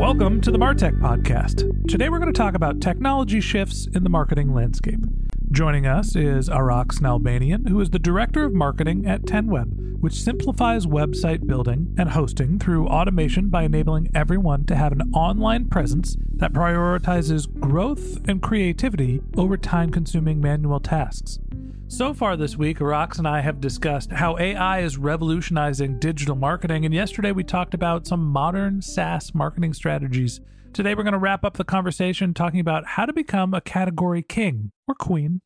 Welcome to the Martech Podcast. Today we're going to talk about technology shifts in the marketing landscape. Joining us is Araks Nalbandyan, who is the Director of Marketing at 10Web, which simplifies website building and hosting through automation by enabling everyone to have an online presence that prioritizes growth and creativity over time consuming manual tasks. So far this week, Araks and I have discussed how AI is revolutionizing digital marketing, and yesterday we talked about some modern SaaS marketing strategies. Today we're going to wrap up the conversation talking about how to become a category king or queen.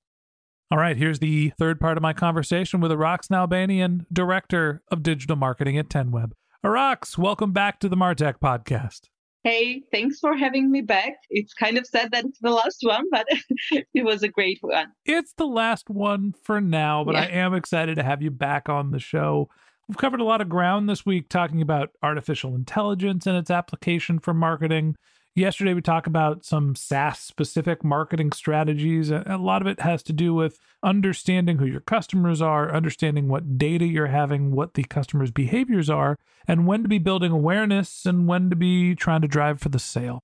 All right, here's the third part of my conversation with Araks Nalbandyan, Director of Digital Marketing at 10Web. Araks, welcome back to the Martech Podcast. Hey, thanks for having me back. It's kind of sad that it's the last one, but it was a great one. It's the last one for now, but yeah. I am excited to have you back on the show. We've covered a lot of ground this week talking about artificial intelligence and its application for marketing. Yesterday, we talked about some SaaS specific marketing strategies. A lot of it has to do with understanding who your customers are, understanding what data you're having, what the customer's behaviors are, and when to be building awareness and when to be trying to drive for the sale.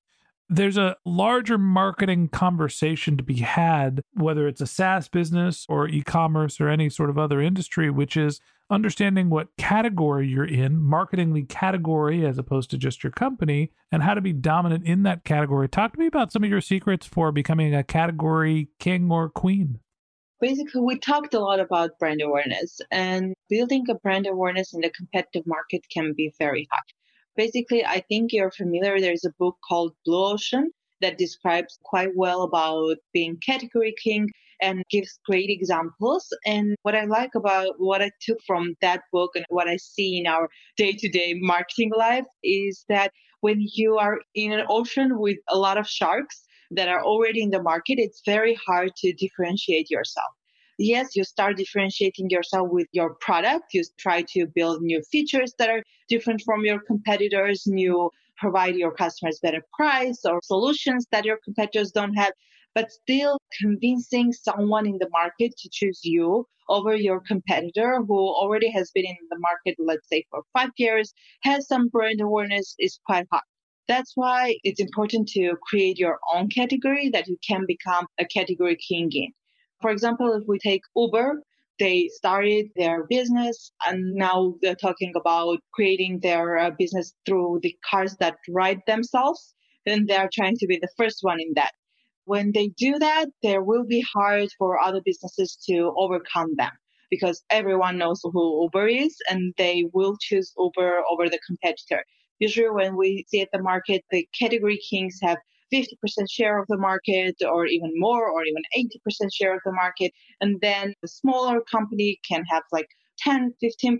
There's a larger marketing conversation to be had, whether it's a SaaS business or e commerce or any sort of other industry, which is understanding what category you're in, marketing the category as opposed to just your company, and how to be dominant in that category. Talk to me about some of your secrets for becoming a category king or queen. Basically, we talked a lot about brand awareness, and building a brand awareness in the competitive market can be very hard. Basically, I think you're familiar. There's a book called Blue Ocean that describes quite well about being category king and gives great examples. And what I like about what I took from that book and what I see in our day to day marketing life is that when you are in an ocean with a lot of sharks that are already in the market, it's very hard to differentiate yourself. Yes, you start differentiating yourself with your product. You try to build new features that are different from your competitors, new provide your customers better price or solutions that your competitors don't have but still convincing someone in the market to choose you over your competitor who already has been in the market, let's say for five years, has some brand awareness is quite hard. That's why it's important to create your own category that you can become a category king in. For example, if we take Uber, they started their business and now they're talking about creating their uh, business through the cars that ride themselves. Then they're trying to be the first one in that when they do that, there will be hard for other businesses to overcome them because everyone knows who Uber is and they will choose Uber over the competitor. Usually when we see at the market, the category kings have 50% share of the market or even more or even 80% share of the market. And then a smaller company can have like 10, 15%,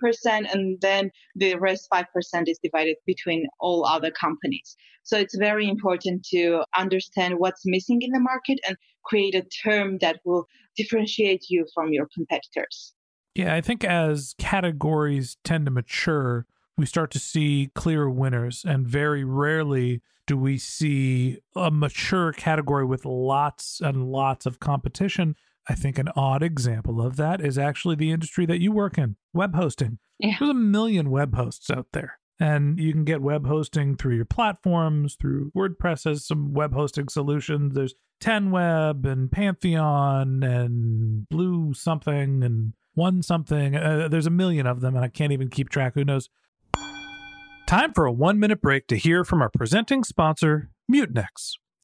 and then the rest 5% is divided between all other companies. So it's very important to understand what's missing in the market and create a term that will differentiate you from your competitors. Yeah, I think as categories tend to mature, we start to see clear winners, and very rarely do we see a mature category with lots and lots of competition I think an odd example of that is actually the industry that you work in web hosting. Yeah. There's a million web hosts out there. And you can get web hosting through your platforms, through WordPress has some web hosting solutions. There's 10web and Pantheon and Blue something and one something. Uh, there's a million of them, and I can't even keep track. Who knows? Time for a one minute break to hear from our presenting sponsor, Mutinex.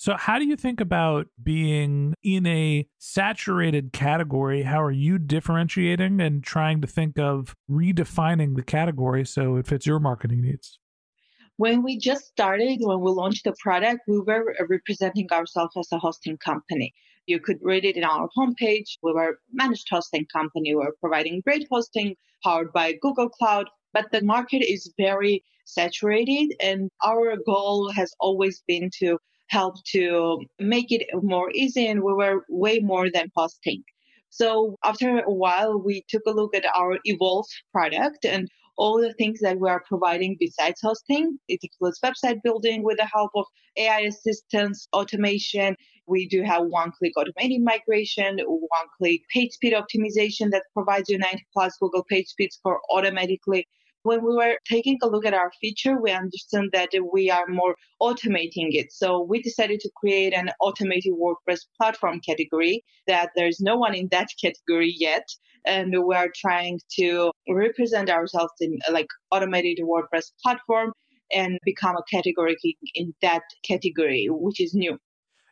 So, how do you think about being in a saturated category? How are you differentiating and trying to think of redefining the category so it fits your marketing needs? When we just started, when we launched the product, we were representing ourselves as a hosting company. You could read it in our homepage. We were managed hosting company. We were providing great hosting powered by Google Cloud, but the market is very saturated, and our goal has always been to help to make it more easy and we were way more than hosting. So after a while, we took a look at our Evolve product and all the things that we are providing besides hosting. It includes website building with the help of AI assistance, automation. We do have one-click automated migration, one-click page speed optimization that provides you 90 plus Google page speeds for automatically when we were taking a look at our feature, we understand that we are more automating it. So we decided to create an automated WordPress platform category that there's no one in that category yet. And we are trying to represent ourselves in like automated WordPress platform and become a category in that category, which is new.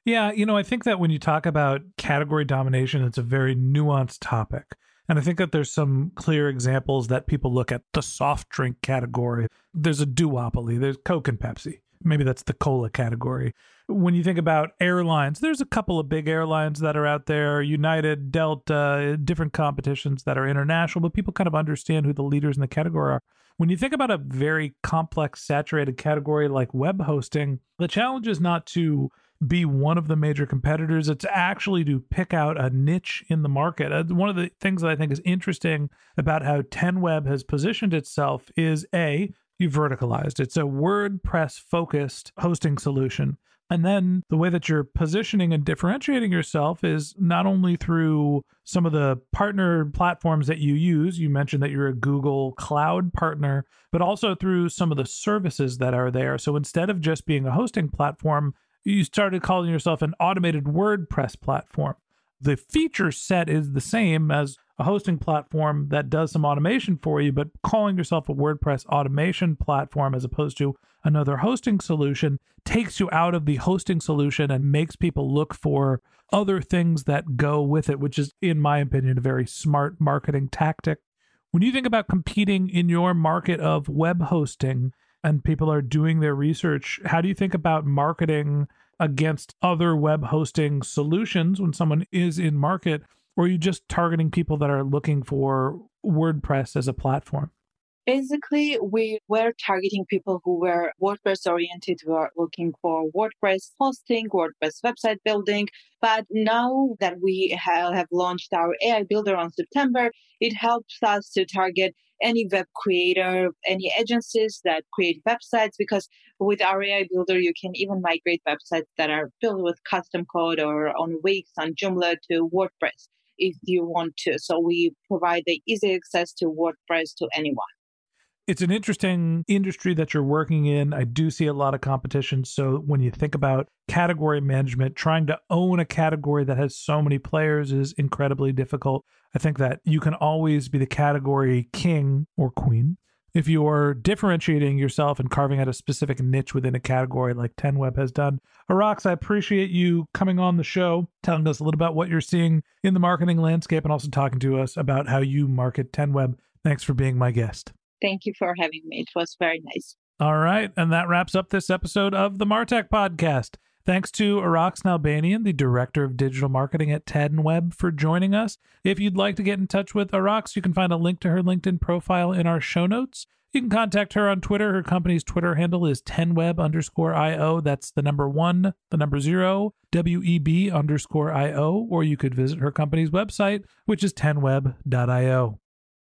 Yeah, you know, I think that when you talk about category domination, it's a very nuanced topic. And I think that there's some clear examples that people look at the soft drink category. There's a duopoly, there's Coke and Pepsi. Maybe that's the cola category. When you think about airlines, there's a couple of big airlines that are out there United, Delta, different competitions that are international, but people kind of understand who the leaders in the category are. When you think about a very complex, saturated category like web hosting, the challenge is not to be one of the major competitors. It's actually to pick out a niche in the market. Uh, one of the things that I think is interesting about how 10web has positioned itself is A, you verticalized. It's a WordPress focused hosting solution. And then the way that you're positioning and differentiating yourself is not only through some of the partner platforms that you use. You mentioned that you're a Google Cloud partner, but also through some of the services that are there. So instead of just being a hosting platform, you started calling yourself an automated WordPress platform. The feature set is the same as a hosting platform that does some automation for you, but calling yourself a WordPress automation platform as opposed to another hosting solution takes you out of the hosting solution and makes people look for other things that go with it, which is, in my opinion, a very smart marketing tactic. When you think about competing in your market of web hosting, and people are doing their research, how do you think about marketing against other web hosting solutions when someone is in market? Or are you just targeting people that are looking for WordPress as a platform? Basically, we were targeting people who were WordPress oriented, who are looking for WordPress hosting, WordPress website building. But now that we have launched our AI builder on September, it helps us to target any web creator, any agencies that create websites, because with our AI builder, you can even migrate websites that are built with custom code or on Wix, on Joomla to WordPress if you want to. So we provide the easy access to WordPress to anyone it's an interesting industry that you're working in. I do see a lot of competition. So when you think about category management, trying to own a category that has so many players is incredibly difficult. I think that you can always be the category king or queen if you are differentiating yourself and carving out a specific niche within a category like 10web has done. Araks, I appreciate you coming on the show, telling us a little about what you're seeing in the marketing landscape and also talking to us about how you market 10web. Thanks for being my guest. Thank you for having me. It was very nice. All right. And that wraps up this episode of the Martech Podcast. Thanks to Araks Nalbandyan, the Director of Digital Marketing at 10web, for joining us. If you'd like to get in touch with Araks, you can find a link to her LinkedIn profile in our show notes. You can contact her on Twitter. Her company's Twitter handle is 10web underscore IO. That's the number one, the number zero, WEB underscore IO. Or you could visit her company's website, which is 10web.io.